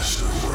Master